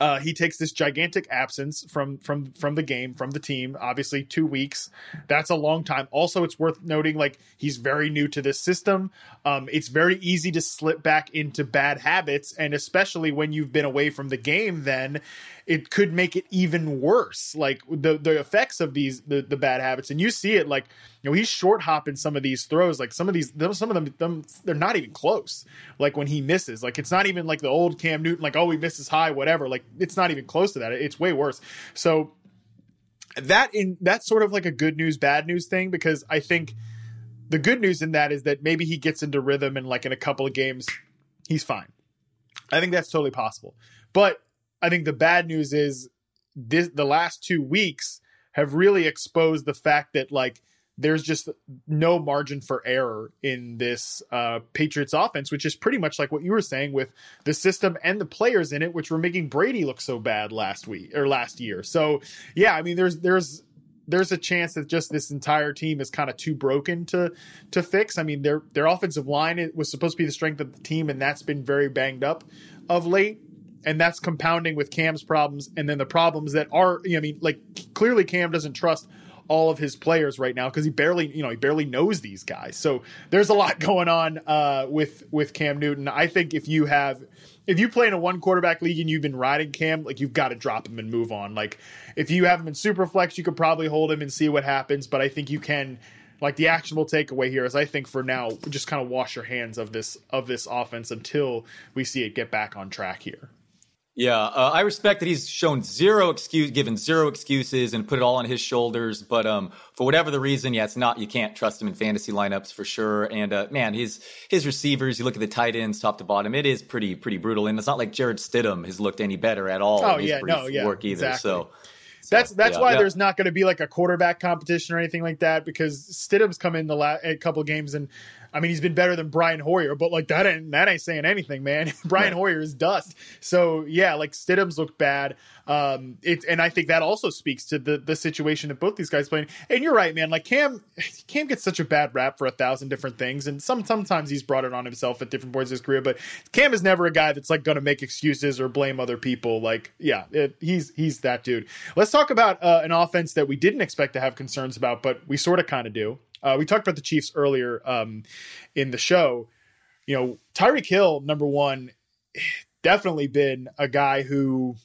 uh, he takes this gigantic absence from from from the game from the team obviously two weeks. That's a long time. Also it's worth noting like he's very new to this system. Um, it's very easy to slip back into bad habits and especially when you've been away from the game then it could make it even worse. Like the the effects of these the, the bad habits, and you see it like you know he's short hopping some of these throws. Like some of these some of them, them they're not even close. Like when he misses, like it's not even like the old Cam Newton. Like oh he misses high, whatever. Like it's not even close to that. It's way worse. So that in that's sort of like a good news bad news thing because I think the good news in that is that maybe he gets into rhythm and like in a couple of games he's fine. I think that's totally possible. But I think the bad news is this the last two weeks have really exposed the fact that like there's just no margin for error in this uh, Patriots offense, which is pretty much like what you were saying with the system and the players in it, which were making Brady look so bad last week or last year. So yeah, I mean, there's there's there's a chance that just this entire team is kind of too broken to to fix. I mean, their their offensive line it was supposed to be the strength of the team, and that's been very banged up of late and that's compounding with Cam's problems, and then the problems that are. you know, I mean, like clearly Cam doesn't trust all of his players right now because he barely, you know, he barely knows these guys. So there's a lot <laughs> going on uh, with with Cam Newton. I think if you have if you play in a one quarterback league and you've been riding Cam, like you've got to drop him and move on. Like if you have him in super flex, you could probably hold him and see what happens. But I think you can like the actionable takeaway here is I think for now just kind of wash your hands of this of this offense until we see it get back on track here. Yeah, uh, I respect that he's shown zero excuse, given zero excuses, and put it all on his shoulders. But um, for whatever the reason, yeah, it's not. You can't trust him in fantasy lineups for sure. And uh, man, his his receivers. You look at the tight ends, top to bottom. It is pretty pretty brutal. And it's not like Jarrett Stidham has looked any better at all. Oh yeah, no, yeah, work either. Exactly. So. That's that's yeah, why yeah. there's not going to be like a quarterback competition or anything like that because Stidham's come in the last a couple games and I mean, he's been better than Brian Hoyer, but like that ain't that ain't saying anything, man. <laughs> Brian right. Hoyer is dust. So yeah, like Stidham's looked bad. Um, it and I think that also speaks to the the situation that both these guys playing. And you're right, man. Like Cam, Cam gets such a bad rap for a thousand different things, and some sometimes he's brought it on himself at different points of his career. But Cam is never a guy that's like going to make excuses or blame other people. Like, yeah, it, he's he's that dude. Let's talk about uh, an offense that we didn't expect to have concerns about, but we sort of kind of do. Uh, we talked about the Chiefs earlier um, in the show. You know, Tyreek Hill, number one, definitely been a guy who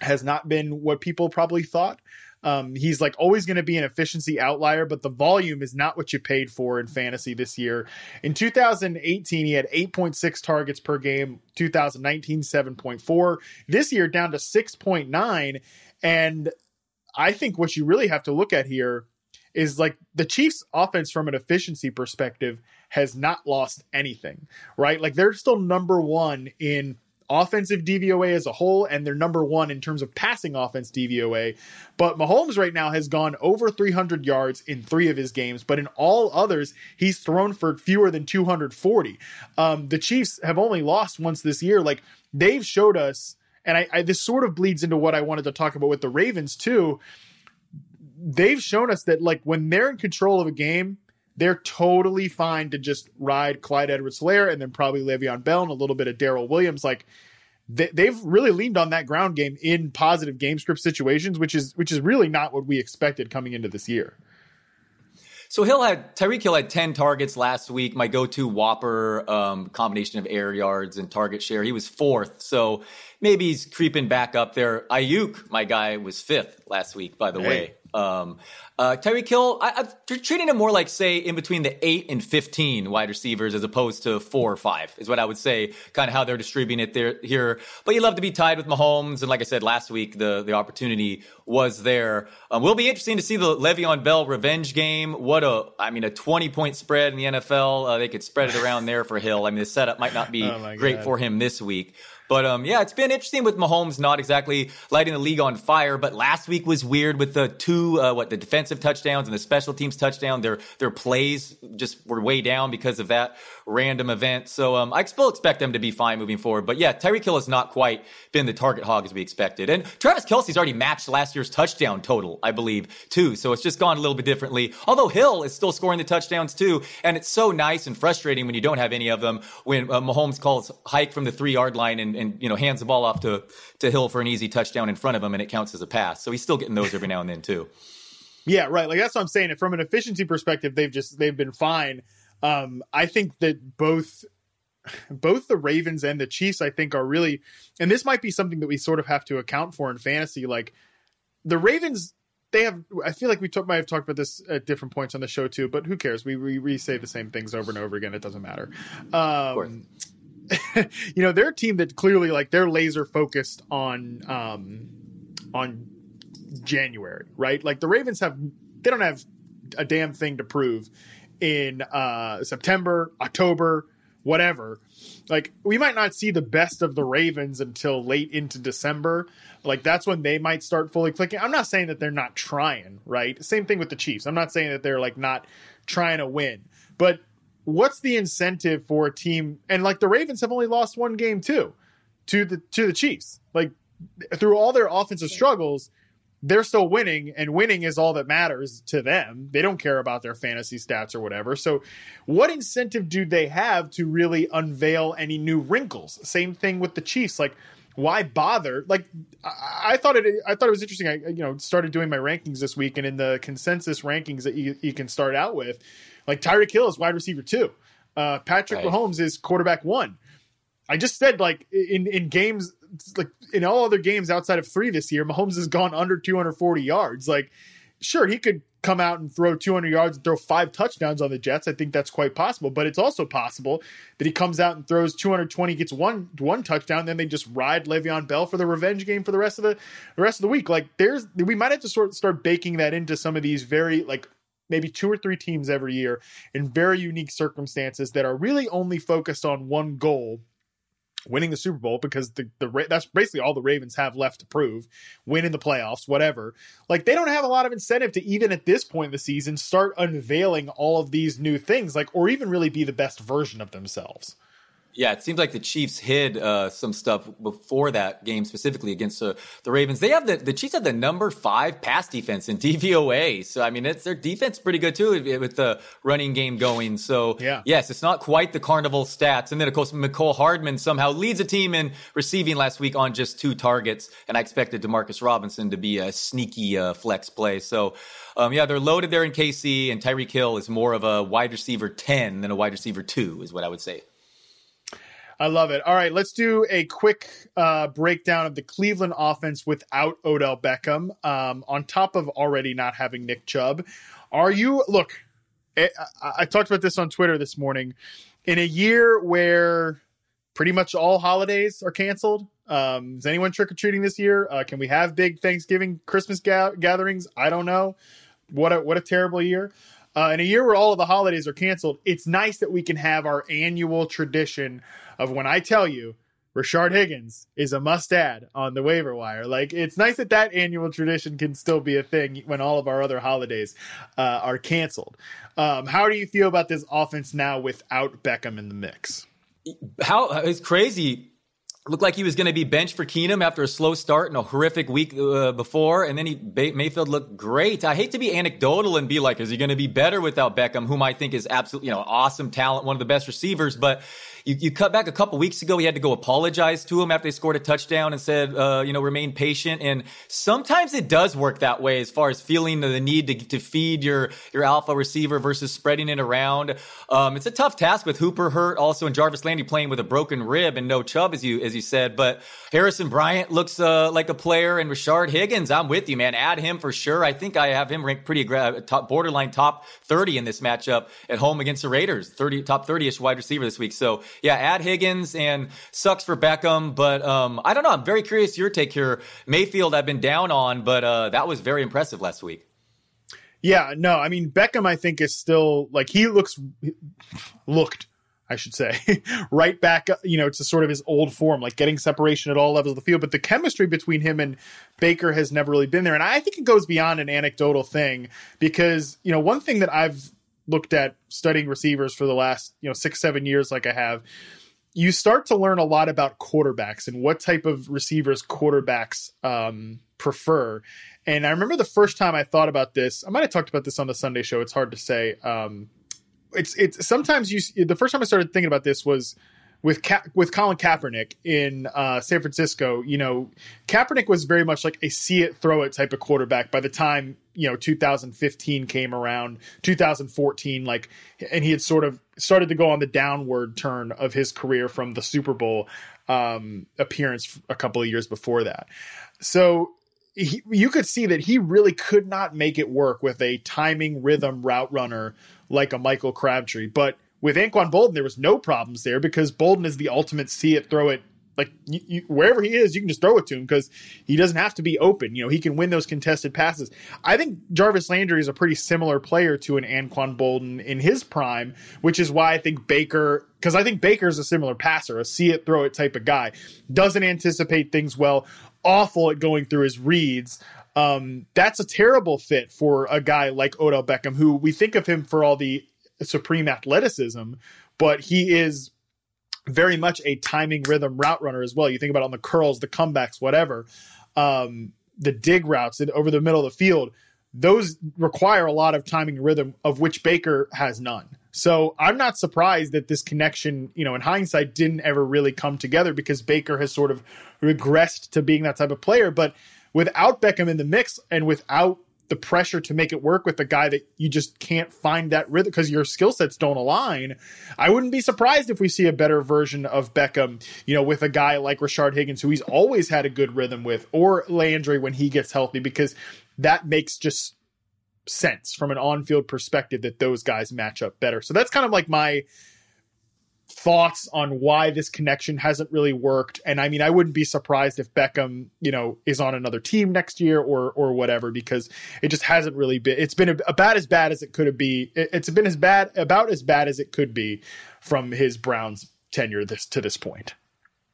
has not been what people probably thought. Um, he's like always going to be an efficiency outlier, but the volume is not what you paid for in fantasy this year. In 2018, he had 8.6 targets per game. 2019, 7.4. This year, down to 6.9. And I think what you really have to look at here is like the Chiefs offense from an efficiency perspective has not lost anything, right? Like they're still number 1 in offensive DVOA as a whole and they're number 1 in terms of passing offense DVOA. But Mahomes right now has gone over 300 yards in 3 of his games, but in all others he's thrown for fewer than 240. Um the Chiefs have only lost once this year. Like they've showed us and I, I this sort of bleeds into what I wanted to talk about with the Ravens too they've shown us that like when they're in control of a game, they're totally fine to just ride Clyde Edwards-Helaire and then probably Le'Veon Bell and a little bit of Darrel Williams. Like they, have really leaned on that ground game in positive game script situations, which is which is really not what we expected coming into this year. So Hill had Tyreek Hill had ten targets last week. My go-to WOPR um, combination of air yards and target share. He was fourth, so maybe he's creeping back up there. Aiyuk, my guy, was fifth last week. By the hey. way, um, uh, Tyreek Hill, I, am treating him more like, say, in between the 8 and 15 wide receivers as opposed to 4 or 5, is what I would say, kind of how they're distributing it there here. But you love to be tied with Mahomes. And like I said last week, the, the opportunity was there. Um, will be interesting to see the Le'Veon Bell revenge game. What a, I mean, a 20 point spread in the NFL. Uh, they could spread it around there for Hill. I mean, the setup might not be <laughs> oh great for him this week. But um, yeah, it's been interesting with Mahomes not exactly lighting the league on fire. But last week was weird with the two, uh, what the defensive touchdowns and the special teams touchdown. Their their plays just were way down because of that random event. So um, I still expect them to be fine moving forward. But yeah, Tyreek Hill has not quite been the target hog as we expected. And Travis Kelce's already matched last year's touchdown total, I believe, too. So it's just gone a little bit differently. Although Hill is still scoring the touchdowns too, and it's so nice and frustrating when you don't have any of them. When uh, Mahomes calls hike from the three yard line and and you know hands the ball off to to Hill for an easy touchdown in front of him, and it counts as a pass. So he's still getting those every now and then too. Yeah, right. Like that's what I'm saying. From an efficiency perspective, they've just they've been fine. Um, I think that both both the Ravens and the Chiefs, I think, are really, and this might be something that we sort of have to account for in fantasy. Like the Ravens, they have. I feel like we talk, might have talked about this at different points on the show too, but who cares? We we, we say the same things over and over again. It doesn't matter. Um, <laughs> you know, they're a team that clearly like they're laser focused on um on January, right? Like the Ravens have they don't have a damn thing to prove in uh September, October, whatever. Like we might not see the best of the Ravens until late into December. Like that's when they might start fully clicking. I'm not saying that they're not trying, right? Same thing with the Chiefs. I'm not saying that they're like not trying to win. But what's the incentive for a team and like the Ravens have only lost one game too to the to the Chiefs. Like through all their offensive struggles, they're still winning and winning is all that matters to them. They don't care about their fantasy stats or whatever. So what incentive do they have to really unveil any new wrinkles? Same thing with the Chiefs. Like why bother? Like, I, I, thought it. I thought it was interesting. I you know started doing my rankings this week, and in the consensus rankings that you, you can start out with, like Tyreek Hill is wide receiver two, uh, Patrick right. Mahomes is quarterback one. I just said like in in games like in all other games outside of three this year, Mahomes has gone under 240 yards. Like, sure, he could come out and throw 200 yards and throw five touchdowns on the Jets. I think that's quite possible, but it's also possible that he comes out and throws 220, gets one one touchdown, then they just ride Le'Veon Bell for the revenge game for the rest of the, the rest of the week. Like there's we might have to sort of start baking that into some of these very like maybe two or three teams every year in very unique circumstances that are really only focused on one goal winning the Super Bowl because the, the that's basically all the Ravens have left to prove, winning the playoffs, whatever. Like they don't have a lot of incentive to even at this point in the season start unveiling all of these new things, like or even really be the best version of themselves. Yeah, it seems like the Chiefs hid uh, some stuff before that game, specifically against uh, the Ravens. They have the the Chiefs have the number five pass defense in <laughs> DVOA, so I mean, it's their defense pretty good too with the running game going. So yeah. yes, it's not quite the carnival stats. And then of course, Mecole Hardman somehow leads a team in receiving last week on just two targets, and I expected Demarcus Robinson to be a sneaky uh, flex play. So. Um, yeah, they're loaded there in KC, and Tyreek Hill is more of a wide receiver 10 than a wide receiver 2, is what I would say. I love it. All right, let's do a quick uh, breakdown of the Cleveland offense without Odell Beckham. Um, on top of already not having Nick Chubb, are you look? I, I talked about this on Twitter this morning. In a year where pretty much all holidays are canceled, um, is anyone trick or treating this year? Uh, can we have big Thanksgiving, Christmas ga- gatherings? I don't know. What a what a terrible year. Uh, in a year where all of the holidays are canceled, it's nice that we can have our annual tradition of when I tell you Rashard Higgins is a must add on the waiver wire. Like it's nice that that annual tradition can still be a thing when all of our other holidays uh, are canceled. Um, how do you feel about this offense now without Beckham in the mix? How it's crazy looked like he was going to be benched for Keenum after a slow start and a horrific week uh, before, and then he Mayfield looked great. I hate to be anecdotal and be like, is he going to be better without Beckham, whom I think is absolutely you know awesome talent, one of the best receivers, but you, you cut back a couple weeks ago. He had to go apologize to him after they scored a touchdown and said, uh, you know, remain patient. And sometimes it does work that way as far as feeling the need to, to feed your, your alpha receiver versus spreading it around. Um, it's a tough task with Hooper hurt also and Jarvis Landry playing with a broken rib and no Chubb, as you, as you said. But Harrison Bryant looks uh, like a player and Rashard Higgins, I'm with you, man. Add him for sure. I think I have him ranked pretty top, borderline top 30 in this matchup at home against the Raiders, 30, top 30 ish wide receiver this week. So yeah, add Higgins and sucks for Beckham. But um, I don't know. I'm very curious your take here. Mayfield, I've been down on, but uh, that was very impressive last week. Yeah, no, I mean Beckham. I think is still like he looks looked. I should say, <laughs> right back, you know, to sort of his old form, like getting separation at all levels of the field. But the chemistry between him and Baker has never really been there. And I think it goes beyond an anecdotal thing because, you know, one thing that I've looked at studying receivers for the last you know six seven years like i have you start to learn a lot about quarterbacks and what type of receivers quarterbacks um, prefer. And i remember the first time i thought about this i might have talked about this on the sunday show it's hard to say um, it's it's sometimes you the first time i started thinking about this was with Ka- with Colin Kaepernick in uh, San Francisco, you know, Kaepernick was very much like a see it, throw it type of quarterback. By the time you know 2015 came around, 2014, like, and he had sort of started to go on the downward turn of his career from the Super Bowl um, appearance a couple of years before that. So he, you could see that he really could not make it work with a timing rhythm route runner like a Michael Crabtree, but with Anquan Boldin, there was no problems there because Boldin is the ultimate see it, throw it. Like you, you, wherever he is, you can just throw it to him because he doesn't have to be open. You know, he can win those contested passes. I think Jarvis Landry is a pretty similar player to an Anquan Boldin in his prime, which is why I think Baker, because I think Baker is a similar passer, a see it, throw it type of guy. Doesn't anticipate things well, awful at going through his reads. Um, that's a terrible fit for a guy like Odell Beckham, who we think of him for all the supreme athleticism, but he is very much a timing rhythm route runner as well. You think about on the curls, the comebacks, whatever, um, the dig routes over the middle of the field. Those require a lot of timing rhythm, of which Baker has none. So I'm not surprised that this connection, you know, in hindsight, didn't ever really come together because Baker has sort of regressed to being that type of player. But without Beckham in the mix and without the pressure to make it work with a guy that you just can't find that rhythm because your skill sets don't align. I wouldn't be surprised if we see a better version of Beckham, you know, with a guy like Rashard Higgins, who he's always had a good rhythm with, or Landry when he gets healthy, because that makes just sense from an on-field perspective that those guys match up better. So that's kind of like my thoughts on why this connection hasn't really worked. And I mean, I wouldn't be surprised if Beckham, you know, is on another team next year or or whatever because it just hasn't really been. It's been about as bad as it could be. It's been as bad about as bad as it could be from his Browns tenure this to this point.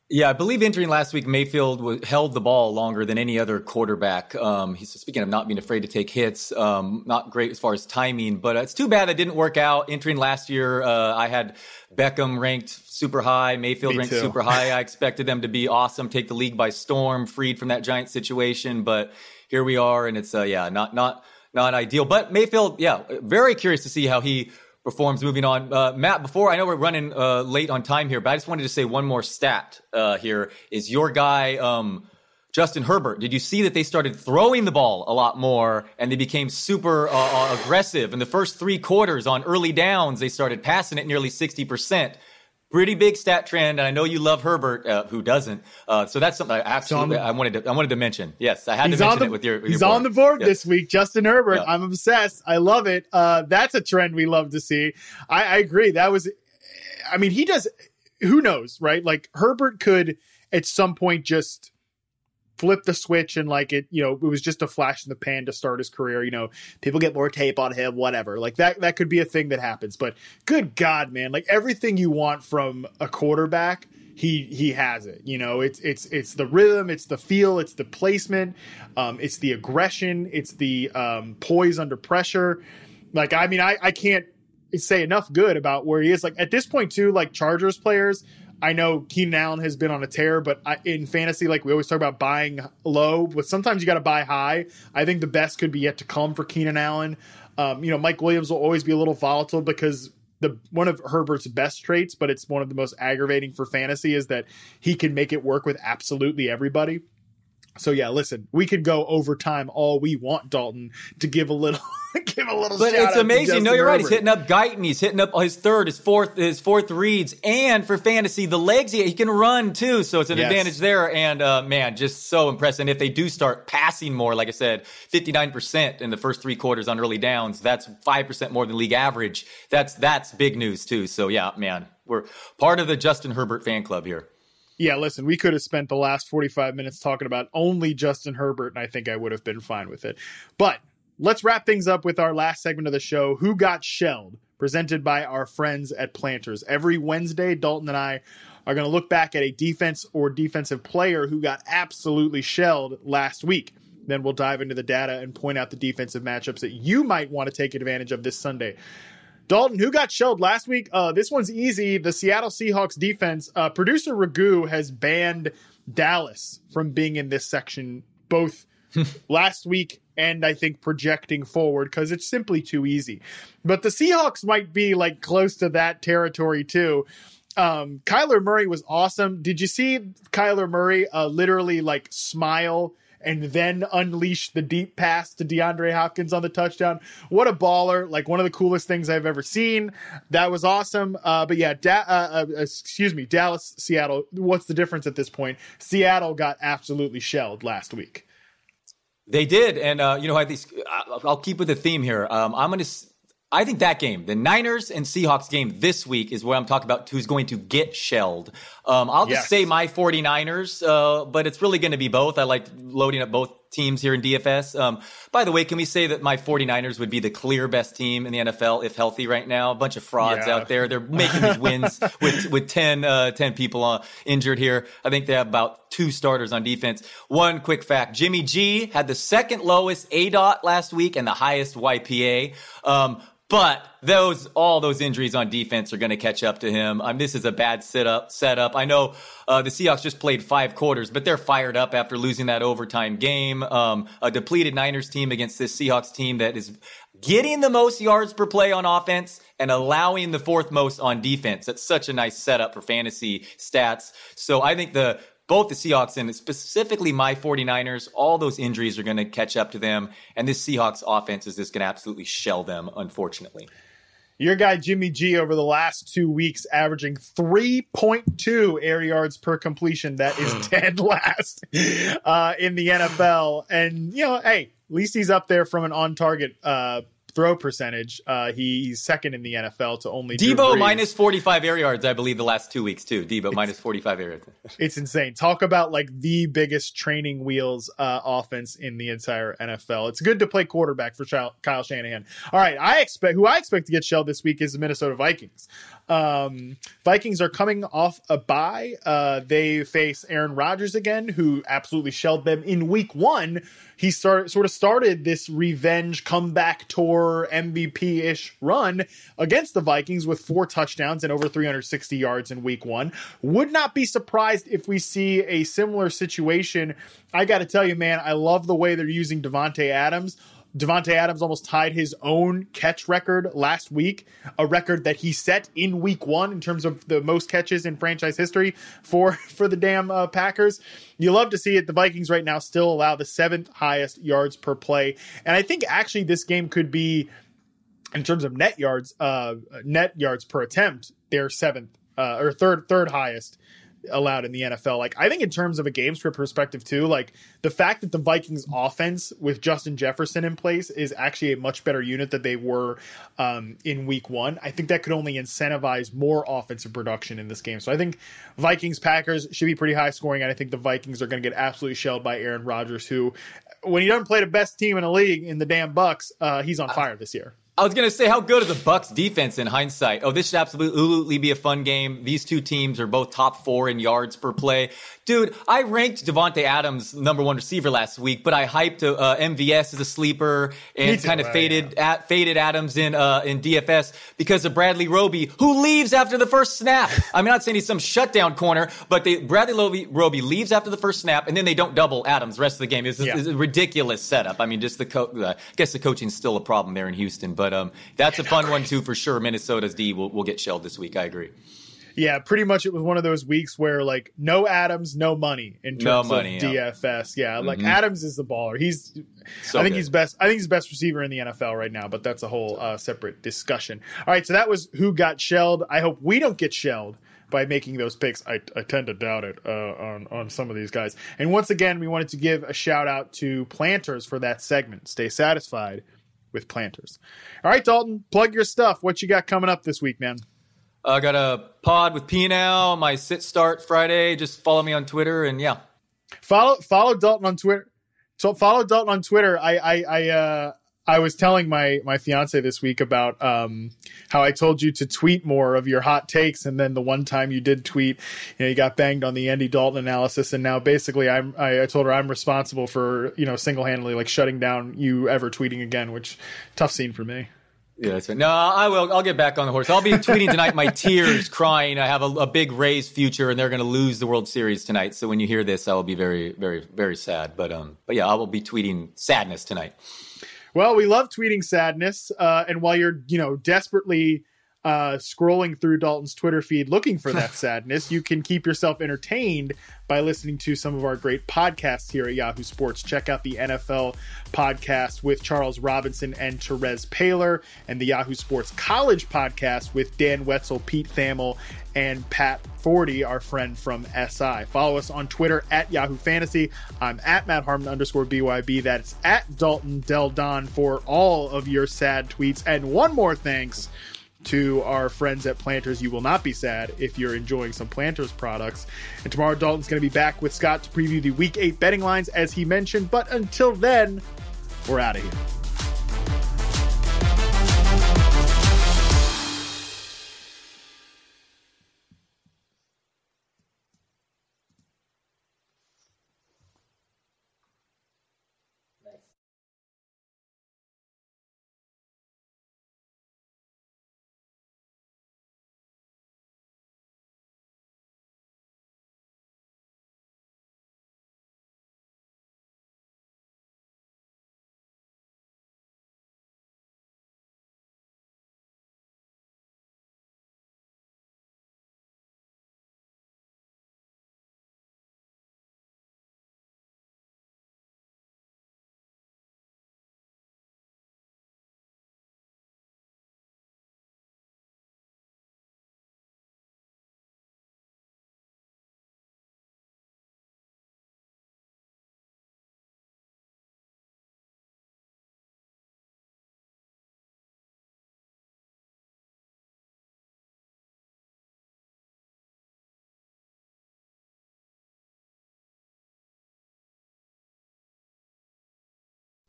Yeah, I believe entering last week, Mayfield held the ball longer than any other quarterback. Um, he's speaking of not being afraid to take hits, um, not great as far as timing, but it's too bad that didn't work out. Entering last year, uh, I had Beckham ranked super high, Mayfield Me ranked too. super high. I expected them to be awesome, take the league by storm, freed from that giant situation, but here we are, and it's uh, yeah, not not not ideal. But Mayfield, yeah, very curious to see how he performs. Moving on, uh, Matt. Before I know we're running uh, late on time here, but I just wanted to say one more stat uh, here. Is your guy um, Justin Herbert? Did you see that they started throwing the ball a lot more and they became super uh, uh, aggressive in the first three quarters on early downs? They started passing it nearly sixty percent pretty big stat trend. And I know you love Herbert, uh, who doesn't? Uh, so that's something I absolutely I wanted to I wanted to mention. Yes, I had to mention the, it with your. With he's your on the board yes. this week, Justin Herbert. I'm obsessed. I love it. Uh, that's a trend we love to see. I, I agree. That was, I mean, he does. Who knows, right? Like Herbert could at some point just flip the switch and like it, you know, it was just a flash in the pan to start his career. You know, people get more tape on him, whatever. Like that, that could be a thing that happens. But good God, man, like everything you want from a quarterback, he he has it. You know, it's it's it's the rhythm, it's the feel, it's the placement, um, it's the aggression, it's the um, poise under pressure. Like, I mean, I I can't say enough good about where he is. Like at this point, too, like Chargers players I know Keenan Allen has been on a tear, but I, in fantasy, like we always talk about buying low, but sometimes you got to buy high. I think the best could be yet to come for Keenan Allen. Um, you know, Mike Williams will always be a little volatile because the one of Herbert's best traits, but it's one of the most aggravating for fantasy is that he can make it work with absolutely everybody. So yeah, listen, we could go overtime all we want, Dalton, to give a little <laughs> give a little. But it's amazing. No, you're Herbert. right. He's hitting up Guyton. He's hitting up his third, his fourth, his fourth reads, and for fantasy, the legs he, he can run too. So it's an yes. advantage there. And uh, man, just so impressive. And if they do start passing more, like I said, 59 percent in the first three quarters on early downs, that's five percent more than league average. That's that's big news too. So yeah, man, we're part of the Justin Herbert fan club here. Yeah, listen, we could have spent the last 45 minutes talking about only Justin Herbert, and I think I would have been fine with it. But let's wrap things up with our last segment of the show Who Got Shelled? presented by our friends at Planters. Every Wednesday, Dalton and I are going to look back at a defense or defensive player who got absolutely shelled last week. Then we'll dive into the data and point out the defensive matchups that you might want to take advantage of this Sunday. Dalton, who got shelled last week? Uh, this one's easy. The Seattle Seahawks defense. Uh, Producer Ragu has banned Dallas from being in this section both <laughs> last week and I think projecting forward because it's simply too easy. But the Seahawks might be like close to that territory too. Um, Kyler Murray was awesome. Did you see Kyler Murray uh, literally like smile and then unleash the deep pass to DeAndre Hopkins on the touchdown. What a baller! Like one of the coolest things I've ever seen. That was awesome. Uh, but yeah, da- uh, uh, excuse me, Dallas, Seattle. What's the difference at this point? Seattle got absolutely shelled last week. They did, and uh, you know, I these. I'll keep with the theme here. Um, I'm going to I think that game, the Niners and Seahawks game this week, is where I'm talking about who's going to get shelled. Um, I'll just yes. say my 49ers, uh, but it's really going to be both. I like loading up both teams here in DFS. Um, by the way, can we say that my 49ers would be the clear best team in the NFL if healthy right now? A bunch of frauds yeah. out there. They're making these wins <laughs> with, with 10, uh, 10 people uh, injured here. I think they have about two starters on defense. One quick fact. Jimmy G had the second lowest ADOT last week and the highest YPA. Um, But those all those injuries on defense are going to catch up to him. Um, this is a bad setup. Setup. I know uh, the Seahawks just played five quarters, but they're fired up after losing that overtime game. Um, a depleted Niners team against this Seahawks team that is getting the most yards per play on offense and allowing the fourth most on defense. That's such a nice setup for fantasy stats. So I think the both the Seahawks and specifically my 49ers, all those injuries are going to catch up to them. And this Seahawks offense is just going to absolutely shell them, unfortunately. Your guy Jimmy G over the last two weeks averaging 3.2 air yards per completion. That is <laughs> dead last uh, in the NFL. And, you know, hey, at least he's up there from an on target uh, throw percentage. Uh, he's second in the NFL to only Deebo minus 45 air yards, I believe, the last two weeks too. Deebo it's, minus 45 air yards. it's insane. Talk about like the biggest training wheels uh, offense in the entire NFL. It's good to play quarterback for Kyle Shanahan. All right, I expect who I expect to get shelled this week is the Minnesota Vikings. Um, Vikings are coming off a bye. Uh, they face Aaron Rodgers again, who absolutely shelled them in week one. He start, sort of started this revenge comeback tour MVP ish run against the Vikings with four touchdowns and over 360 yards in week one. Would not be surprised if we see a similar situation. I got to tell you, man, I love the way they're using Davante Adams Davante Adams almost tied his own catch record last week, a record that he set in week one in terms of the most catches in franchise history for <laughs> for the damn uh, Packers. You love to see it. The Vikings right now still allow the seventh highest yards per play, and I think actually this game could be, in terms of net yards, uh, net yards per attempt, their seventh uh, or third third highest allowed in the NFL. Like I think in terms of a game script perspective too, like the fact that the Vikings offense with Justin Jefferson in place is actually a much better unit that they were um, in week one. I think that could only incentivize more offensive production in this game. So I think Vikings Packers should be pretty high scoring, and I think the Vikings are going to get absolutely shelled by Aaron Rodgers, who when he doesn't play the best team in the league in the damn Bucs, uh, he's on fire this year. I was to say, how good is the Bucs defense in hindsight? Oh, this should absolutely be a fun game. These two teams are both top four in yards per play. Dude, I ranked Davante Adams number one receiver last week, but I hyped uh, MVS as a sleeper and kind of faded yeah. at, faded Adams in uh, in DFS because of Bradley Roby, who leaves after the first snap. I'm not saying he's some shutdown corner, but they, Bradley Roby, Roby leaves after the first snap, and then they don't double Adams the rest of the game. It's, yeah. it's a ridiculous setup. I mean, just the co- uh, I guess the coaching's still a problem there in Houston, but um, that's a fun one too for sure. Minnesota's D will, will get shelled this week. I agree. Yeah, pretty much it was one of those weeks where like no Adams, no money in terms no money, of DFS. Yeah, like mm-hmm. Adams is the baller. He's so I think good. he's best. I think he's best receiver in the NFL right now, but that's a whole uh, separate discussion. All right, so that was who got shelled. I hope we don't get shelled by making those picks. I, I tend to doubt it uh, on on some of these guys. And once again, we wanted to give a shout out to Planters for that segment. Stay satisfied with Planters. All right, Dalton, plug your stuff. What you got coming up this week, man? I got a pod with P now. My sit start Friday. Just follow me on Twitter and yeah. Follow follow Dalton on Twitter. So follow Dalton on Twitter. I I I uh I was telling my my fiance this week about um, how I told you to tweet more of your hot takes, and then the one time you did tweet, you know, you got banged on the Andy Dalton analysis, and now basically I'm I, I told her I'm responsible for you know single handedly like shutting down you ever tweeting again, which tough scene for me. Yeah, that's right. No, I will. I'll get back on the horse. I'll be tweeting tonight. My tears, <laughs> crying. I have a, a big Rays future, and they're going to lose the World Series tonight. So when you hear this, I will be very, very, very sad. But um, but yeah, I will be tweeting sadness tonight. Well, we love tweeting sadness, uh, and while you're you know desperately uh, scrolling through Dalton's Twitter feed looking for that <laughs> sadness, you can keep yourself entertained by listening to some of our great podcasts here at Yahoo Sports. Check out the NFL podcast with Charles Robinson and Terez Paylor, and the Yahoo Sports College podcast with Dan Wetzel, Pete Thamel, and Pat Forde, our friend from SI. Follow us on Twitter at Yahoo Fantasy. I'm at Matt Harmon underscore BYB. That's at Dalton Del Don for all of your sad tweets. And one more thanks to our friends at Planters. You will not be sad if you're enjoying some Planters products. And tomorrow, Dalton's going to be back with Scott to preview the Week 8 betting lines, as he mentioned. But until then, we're out of here.